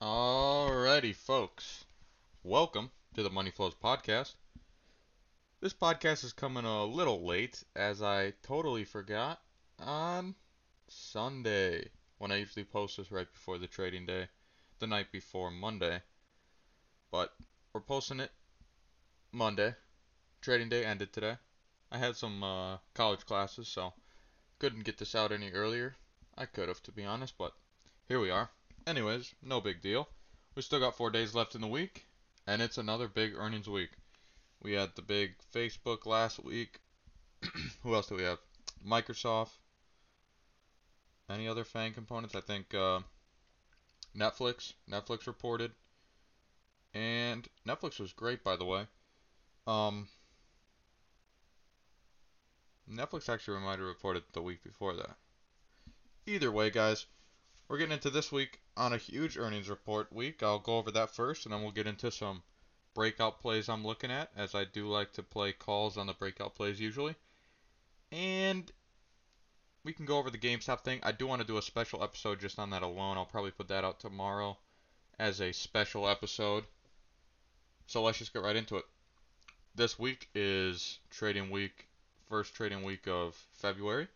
Alrighty, folks. Welcome to the Money Flows podcast. This podcast is coming a little late as I totally forgot on Sunday when I usually post this right before the trading day, the night before Monday. But we're posting it Monday. Trading day ended today. I had some uh, college classes, so couldn't get this out any earlier. I could have, to be honest, but here we are. Anyways, no big deal. We still got four days left in the week, and it's another big earnings week. We had the big Facebook last week. Who else do we have? Microsoft. Any other FANG components? I think uh, Netflix. Netflix reported. And Netflix was great, by the way. Um, Netflix actually reminded reported the week before that. Either way, guys, we're getting into this week on a huge earnings report week. I'll go over that first, and then we'll get into some breakout plays I'm looking at, as I do like to play calls on the breakout plays usually. And we can go over the GameStop thing. I do want to do a special episode just on that alone. I'll probably put that out tomorrow as a special episode. So let's just get right into it. This week is trading week, first trading week of February.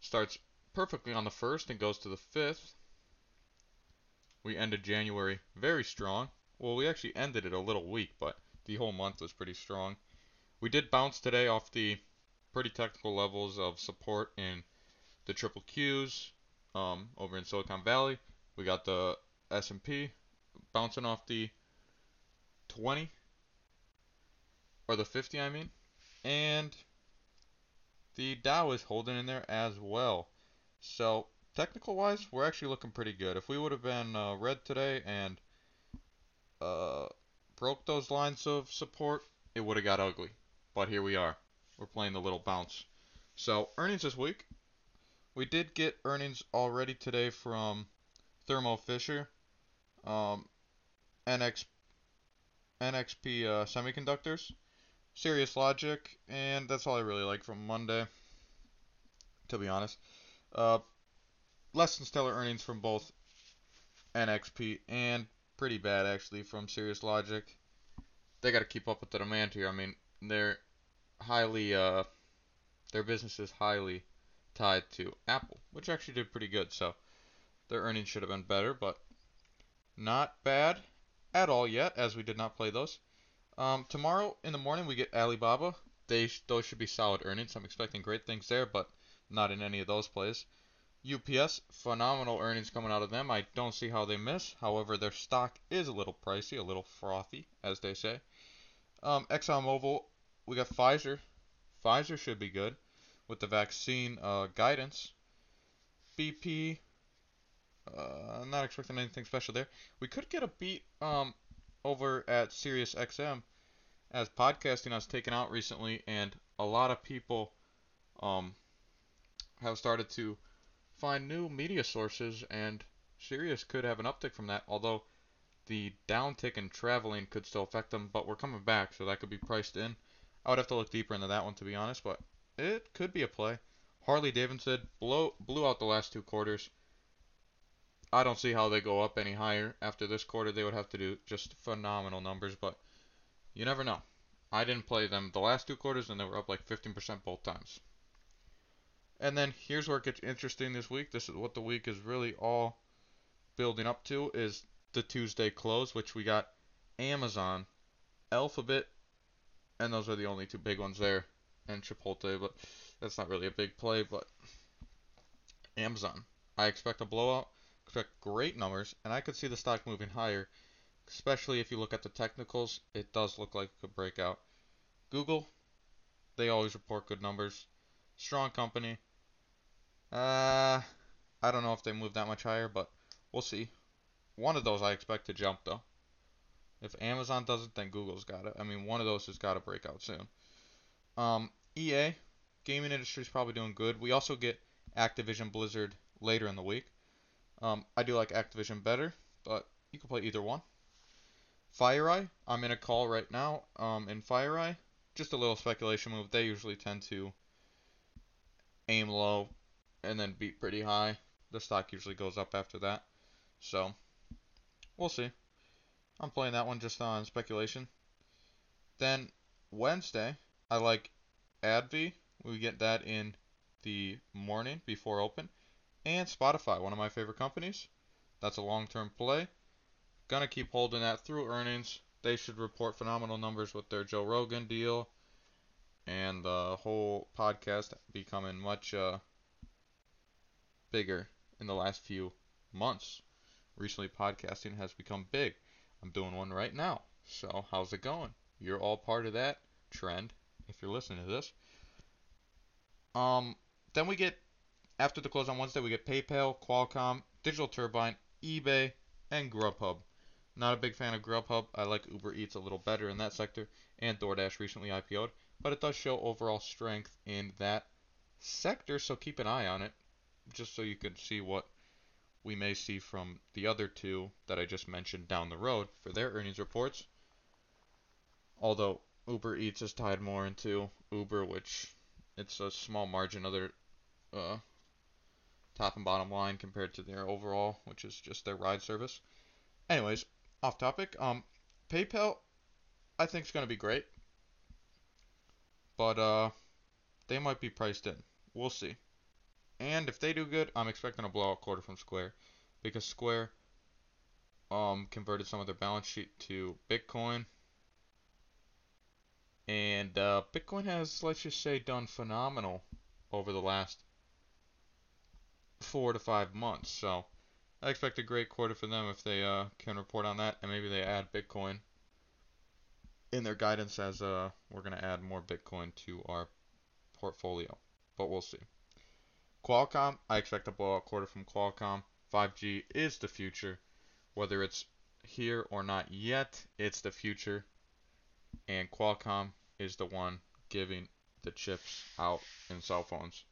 Starts perfectly on the 1st and goes to the 5th. We ended January very strong. Well, we actually ended it a little weak, but the whole month was pretty strong. We did bounce today off the pretty technical levels of support in the triple Qs um, over in Silicon Valley. We got the S&P bouncing off the 20 or the 50, I mean, and the Dow is holding in there as well. So technical wise, we're actually looking pretty good. If we would have been uh, red today and uh, broke those lines of support, it would have got ugly. But here we are. We're playing the little bounce. So earnings this week. We did get earnings already today from Thermo Fisher, um, NX, NXP uh, Semiconductors, Cirrus Logic, and that's all I really like from Monday, to be honest. Uh, less than stellar earnings from both NXP and pretty bad actually from Cirrus Logic. They got to keep up with the demand here. I mean, they're highly uh, their business is highly tied to Apple, which actually did pretty good. So their earnings should have been better, but not bad at all yet, as we did not play those. Um, tomorrow in the morning we get Alibaba. They those should be solid earnings. I'm expecting great things there, but not in any of those plays. UPS, phenomenal earnings coming out of them. I don't see how they miss. However, their stock is a little pricey, a little frothy, as they say. Um, ExxonMobil, we got Pfizer. Pfizer should be good with the vaccine uh, guidance. BP, uh, not expecting anything special there. We could get a beat um, over at SiriusXM as podcasting has taken out recently, and a lot of people um, have started to find new media sources, and Sirius could have an uptick from that. Although the downtick in traveling could still affect them, but we're coming back, so that could be priced in. I would have to look deeper into that one to be honest, but it could be a play. Harley Davidson blow, blew out the last two quarters. I don't see how they go up any higher. After this quarter, they would have to do just phenomenal numbers, but you never know. I didn't play them the last two quarters, and they were up like 15% both times. And then here's where it gets interesting this week. This is what the week is really all building up to is the Tuesday close, which we got Amazon, Alphabet, and those are the only two big ones there, and Chipotle, but that's not really a big play, but Amazon. I expect a blowout, expect great numbers, and I could see the stock moving higher, especially if you look at the technicals. It does look like it could break out. Google, they always report good numbers strong company. Uh, I don't know if they move that much higher, but we'll see. One of those I expect to jump though. If Amazon doesn't, then Google's got it. I mean, one of those has got to break out soon. Um, EA, gaming industry is probably doing good. We also get Activision Blizzard later in the week. Um, I do like Activision better, but you can play either one. FireEye, I'm in a call right now. Um, in FireEye, just a little speculation move. They usually tend to aim low, and then beat pretty high. The stock usually goes up after that. So We'll see. I'm playing that one just on speculation. Then Wednesday, I like AbbVie. We get that in the morning before open. And Spotify, one of my favorite companies. That's a long-term play. Gonna keep holding that through earnings. They should report phenomenal numbers with their Joe Rogan deal and the whole podcast becoming much uh, bigger in the last few months. Recently, podcasting has become big. I'm doing one right now. So, how's it going? You're all part of that trend if you're listening to this. Um, then we get after the close on Wednesday, we get PayPal, Qualcomm, Digital Turbine, eBay, and Grubhub. Not a big fan of Grubhub. I like Uber Eats a little better in that sector, and DoorDash recently IPO'd, but it does show overall strength in that sector, so keep an eye on it, just so you can see what we may see from the other two that I just mentioned down the road for their earnings reports. Although Uber Eats is tied more into Uber, which it's a small margin of their uh, top and bottom line compared to their overall, which is just their ride service. Anyways, off topic. Um, PayPal, I think is going to be great, but uh, they might be priced in. We'll see. And if they do good, I'm expecting a blowout quarter from Square, because Square um converted some of their balance sheet to Bitcoin, and uh, Bitcoin has, let's just say, done phenomenal over the last four to five months. So I expect a great quarter for them if they uh, can report on that, and maybe they add Bitcoin in their guidance as uh, we're going to add more Bitcoin to our portfolio. But we'll see. Qualcomm, I expect a blowout quarter from Qualcomm. 5G is the future. Whether it's here or not yet, it's the future. And Qualcomm is the one giving the chips out in cell phones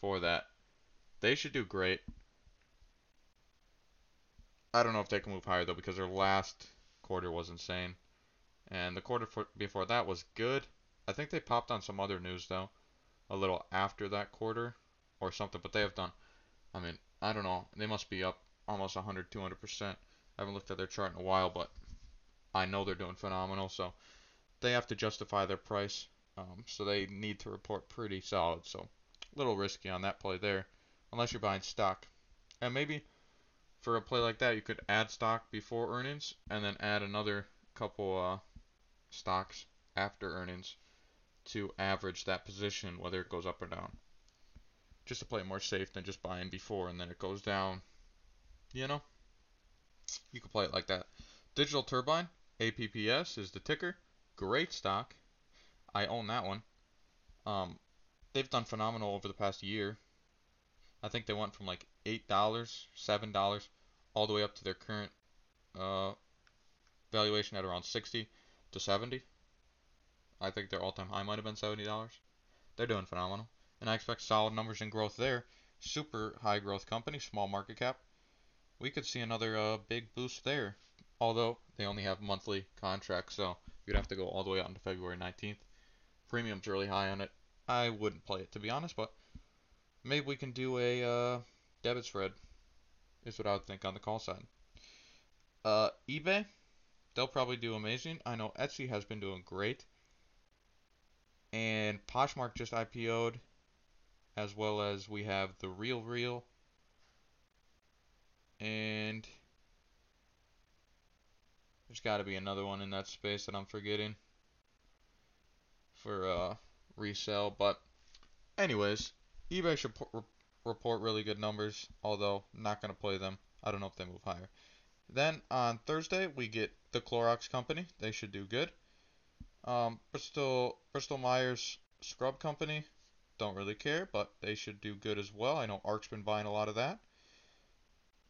for that. They should do great. I don't know if they can move higher though because their last quarter was insane. And the quarter for, before that was good. I think they popped on some other news though, a little after that quarter or something, but they have done. I mean, I don't know. They must be up almost 100, 200%. I haven't looked at their chart in a while, but I know they're doing phenomenal. So they have to justify their price. Um, so they need to report pretty solid. So a little risky on that play there, unless you're buying stock. And maybe for a play like that, you could add stock before earnings and then add another couple uh, stocks after earnings to average that position, whether it goes up or down. Just to play it more safe than just buying before and then it goes down. You know? You could play it like that. Digital Turbine, APPS is the ticker. Great stock. I own that one. Um, they've done phenomenal over the past year. I think they went from like eight dollars, seven dollars, all the way up to their current uh, valuation at around sixty to seventy. I think their all-time high might have been seventy dollars. They're doing phenomenal, and I expect solid numbers and growth there. Super high growth company, small market cap. We could see another uh, big boost there. Although they only have monthly contracts, so you'd have to go all the way out into February 19th. Premium's really high on it. I wouldn't play it to be honest, but maybe we can do a uh, debit spread. Is what I would think on the call side. Uh, eBay, they'll probably do amazing. I know Etsy has been doing great, and Poshmark just IPO'd, as well as we have the Real Real, and there's got to be another one in that space that I'm forgetting for uh, resale. But anyways, eBay should report really good numbers, although not going to play them. I don't know if they move higher. Then on Thursday we get the Clorox company. They should do good. Um, Bristol Bristol Myers Squibb Company. Don't really care, but they should do good as well. I know Ark's been buying a lot of that.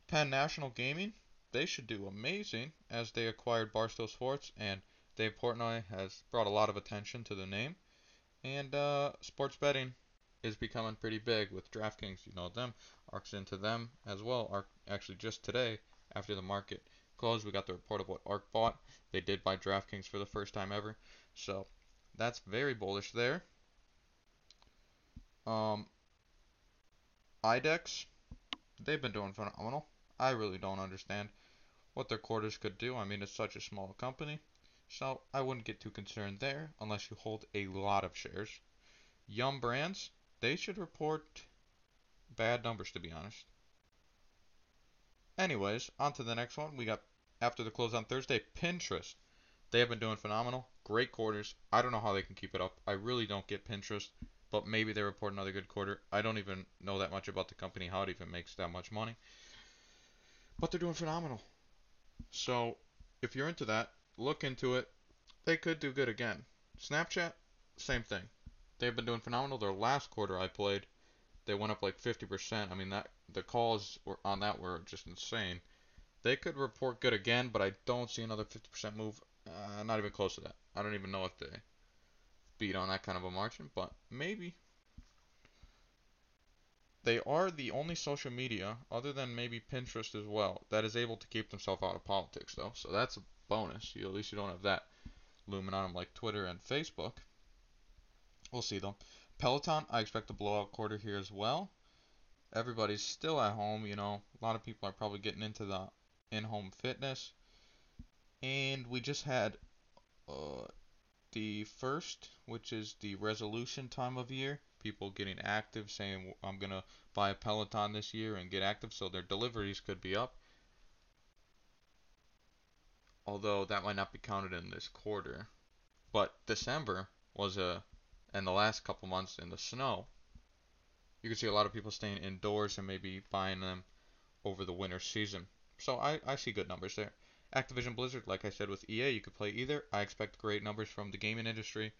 Penn National Gaming they should do amazing as they acquired Barstool Sports and Dave Portnoy has brought a lot of attention to the name. And uh, sports betting is becoming pretty big with DraftKings. You know them. Ark's into them as well. Ark actually just today after the market closed, we got the report of what Ark bought. They did buy DraftKings for the first time ever. So that's very bullish there. Um, IDEX, they've been doing phenomenal. I really don't understand what their quarters could do. I mean, it's such a small company, so I wouldn't get too concerned there unless you hold a lot of shares. Yum Brands, they should report bad numbers to be honest. Anyways, on to the next one. We got after the close on Thursday, Pinterest. They have been doing phenomenal. Great quarters. I don't know how they can keep it up. I really don't get Pinterest, but maybe they report another good quarter. I don't even know that much about the company, how it even makes that much money. But they're doing phenomenal. So, if you're into that, look into it. They could do good again. Snapchat, same thing. They've been doing phenomenal. Their last quarter I played, they went up like 50%. I mean that the calls were on that were just insane. They could report good again, but I don't see another 50% move. Uh, not even close to that. I don't even know if they beat on that kind of a margin, but maybe. They are the only social media, other than maybe Pinterest as well, that is able to keep themselves out of politics, though. So that's a bonus. You, at least you don't have that looming on them like Twitter and Facebook. We'll see, though. Peloton, I expect a blowout quarter here as well. Everybody's still at home, you know. A lot of people are probably getting into the in-home fitness. And we just had uh, the first, which is the resolution time of year. People getting active, saying I'm gonna buy a Peloton this year and get active, so their deliveries could be up. Although that might not be counted in this quarter. But December was a, and the last couple months in the snow, you can see a lot of people staying indoors and maybe buying them over the winter season. So I, I see good numbers there. Activision Blizzard, like I said with EA, you could play either. I expect great numbers from the gaming industry,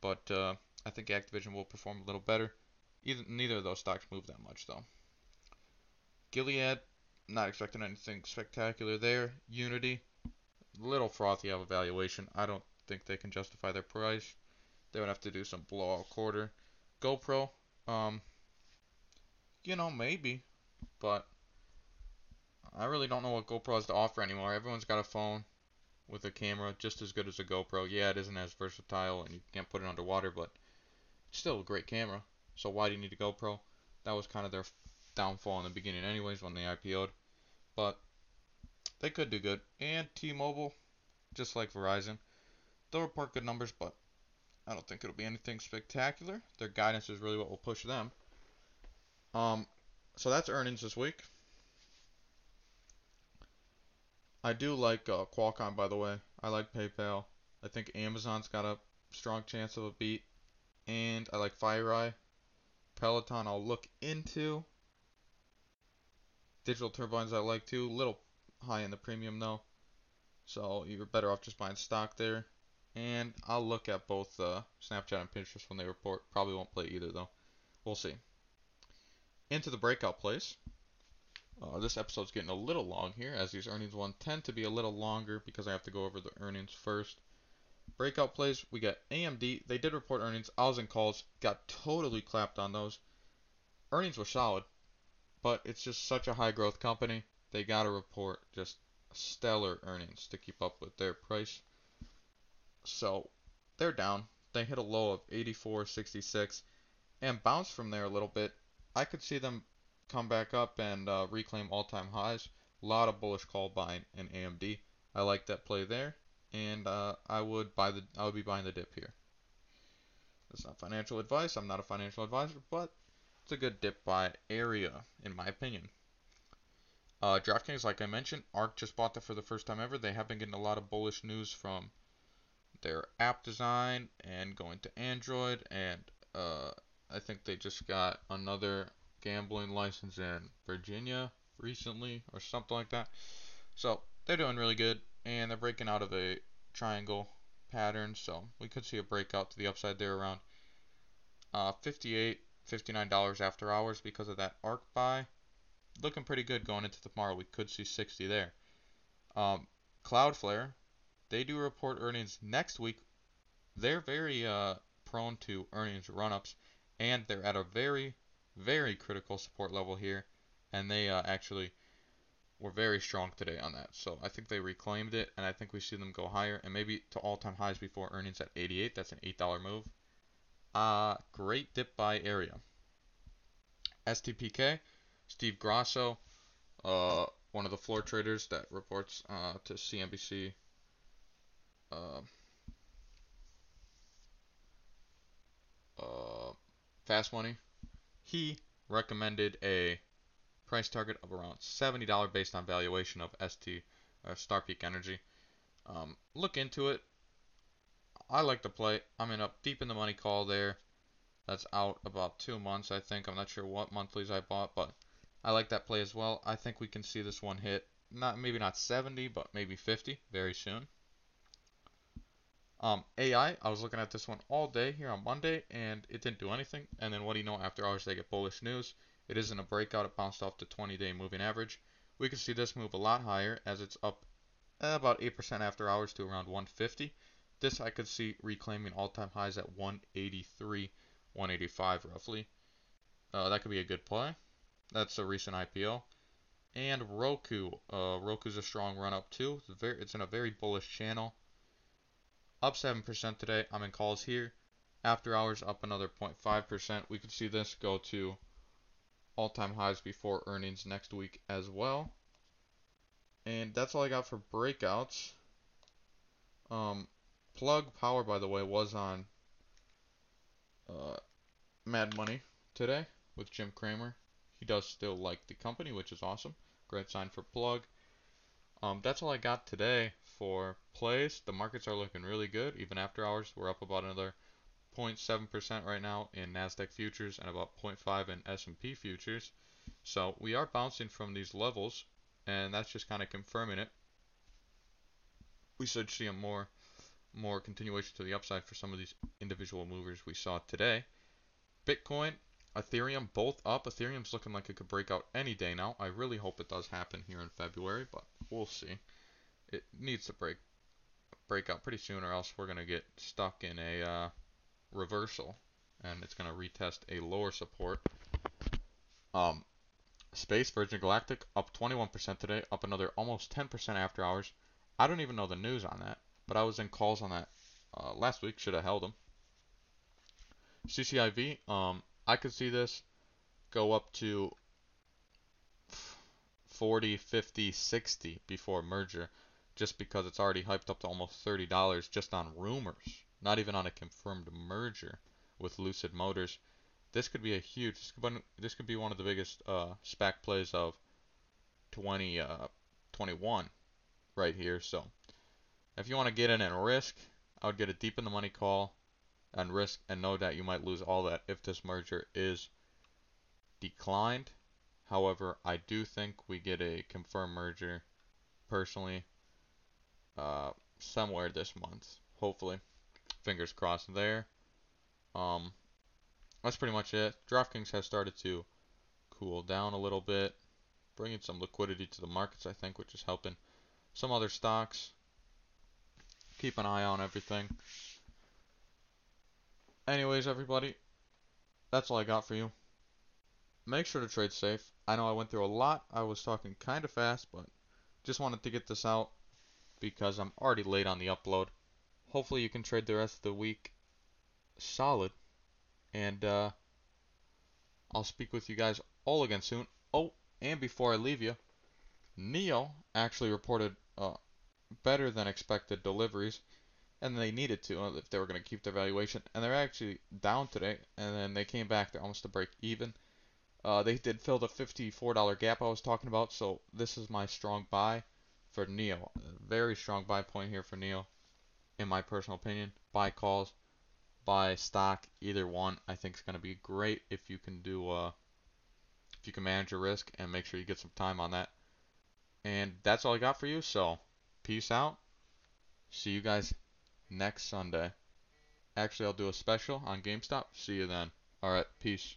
but uh, I think Activision will perform a little better. Either, neither of those stocks move that much though. Gilead, not expecting anything spectacular there. Unity, little frothy of a valuation. I don't think they can justify their price. They would have to do some blowout quarter. GoPro, um, you know, maybe, but I really don't know what GoPro has to offer anymore. Everyone's got a phone with a camera just as good as a GoPro. Yeah, it isn't as versatile and you can't put it underwater, but it's still a great camera. So why do you need a GoPro? That was kind of their downfall in the beginning anyways when they IPO'd. But they could do good. And T-Mobile, just like Verizon, they'll report good numbers, but I don't think it'll be anything spectacular. Their guidance is really what will push them. Um, so that's earnings this week. I do like uh, Qualcomm, by the way. I like PayPal. I think Amazon's got a strong chance of a beat. And I like FireEye. Peloton, I'll look into. Digital Turbines, I like too. Little high in the premium, though. So you're better off just buying stock there. And I'll look at both uh, Snapchat and Pinterest when they report. Probably won't play either, though. We'll see. Into the breakout place. Uh, this episode's getting a little long here, as these earnings ones tend to be a little longer because I have to go over the earnings first. Breakout plays, we got AMD. They did report earnings. I was in calls, got totally clapped on those. Earnings were solid, but it's just such a high growth company. They got to report just stellar earnings to keep up with their price. So they're down. They hit a low of 84.66 and bounced from there a little bit. I could see them come back up and uh, reclaim all-time highs. A lot of bullish call buying in AMD. I like that play there, and uh, I would buy the I would be buying the dip here. That's not financial advice. I'm not a financial advisor, but it's a good dip buy area in my opinion. Uh, DraftKings, like I mentioned, ARK just bought that for the first time ever. They have been getting a lot of bullish news from their app design and going to Android, and uh, I think they just got another gambling license in Virginia recently or something like that. So they're doing really good and they're breaking out of a triangle pattern. So we could see a breakout to the upside there around uh, 58 $59 after hours because of that ARK buy. Looking pretty good going into tomorrow. We could see 60 there. Um, Cloudflare, they do report earnings next week. They're very uh, prone to earnings run-ups, and they're at a very very critical support level here, and they uh, actually were very strong today on that. So I think they reclaimed it, and I think we see them go higher, and maybe to all-time highs before earnings at 88. That's an $8 move. Uh, great dip buy area. STPK, Steve Grasso, uh, one of the floor traders that reports uh, to CNBC. Uh, uh, Fast Money. He recommended a price target of around $70 based on valuation of ST or Star Peak Energy. Um, look into it. I like to play. I'm in up deep in the money call there. That's out about two months, I think. I'm not sure what monthlies I bought, but I like that play as well. I think we can see this one hit not maybe not 70, but maybe 50 very soon. Um, AI, I was looking at this one all day here on Monday, and it didn't do anything. And then what do you know? After hours, they get bullish news. It isn't a breakout. It bounced off the 20-day moving average. We can see this move a lot higher as it's up about 8% after hours to around 150. This I could see reclaiming all-time highs at 183, 185 roughly. Uh, that could be a good play. That's a recent IPO. And Roku. Uh, Roku's a strong run up too. It's, very, it's in a very bullish channel. Up 7% today. I'm in calls here. After hours up another 0.5%. We could see this go to all-time highs before earnings next week as well. And that's all I got for breakouts. Um, Plug Power, by the way, was on uh, Mad Money today with Jim Cramer. He does still like the company, which is awesome. Great sign for Plug. Um, that's all I got today for plays. The markets are looking really good. Even after hours, we're up about another 0.7% right now in Nasdaq futures and about 0.5 in S&P futures. So we are bouncing from these levels, and that's just kind of confirming it. We should see a more more continuation to the upside for some of these individual movers we saw today. Bitcoin, Ethereum, both up. Ethereum's looking like it could break out any day now. I really hope it does happen here in February, but we'll see. It needs to break break out pretty soon, or else we're gonna get stuck in a uh, reversal, and it's gonna retest a lower support. Um, Space Virgin Galactic up 21% today, up another almost 10% after hours. I don't even know the news on that, but I was in calls on that uh, last week. Should have held them. CCIV, um, I could see this go up to 40, 50, 60 before merger, just because it's already hyped up to almost $30 just on rumors, not even on a confirmed merger with Lucid Motors. This could be a huge. This could, be, one of the biggest uh, SPAC plays of 2021 uh, right here. So, if you want to get in and risk, I would get a deep in the money call and risk and know that you might lose all that if this merger is declined. However, I do think we get a confirmed merger personally uh, somewhere this month. Hopefully. Fingers crossed there. Um, that's pretty much it. DraftKings has started to cool down a little bit, bringing some liquidity to the markets, I think, which is helping some other stocks. Keep an eye on everything. Anyways, everybody, that's all I got for you. Make sure to trade safe. I know I went through a lot. I was talking kind of fast, but just wanted to get this out because I'm already late on the upload. Hopefully you can trade the rest of the week solid. And uh, I'll speak with you guys all again soon. Oh, and before I leave you, NIO actually reported uh, better than expected deliveries, and they needed to uh, if they were going to keep their valuation. And they're actually down today, and then they came back. They're almost to break even. Uh, they did fill the $54 gap I was talking about, so this is my strong buy for NIO. Very strong buy point here for NIO, in my personal opinion. Buy calls buy stock, either one, I think is going to be great if you can do uh, if you can manage your risk and make sure you get some time on that. And that's all I got for you. So, peace out. See you guys next Sunday. Actually, I'll do a special on GameStop. See you then. All right, peace.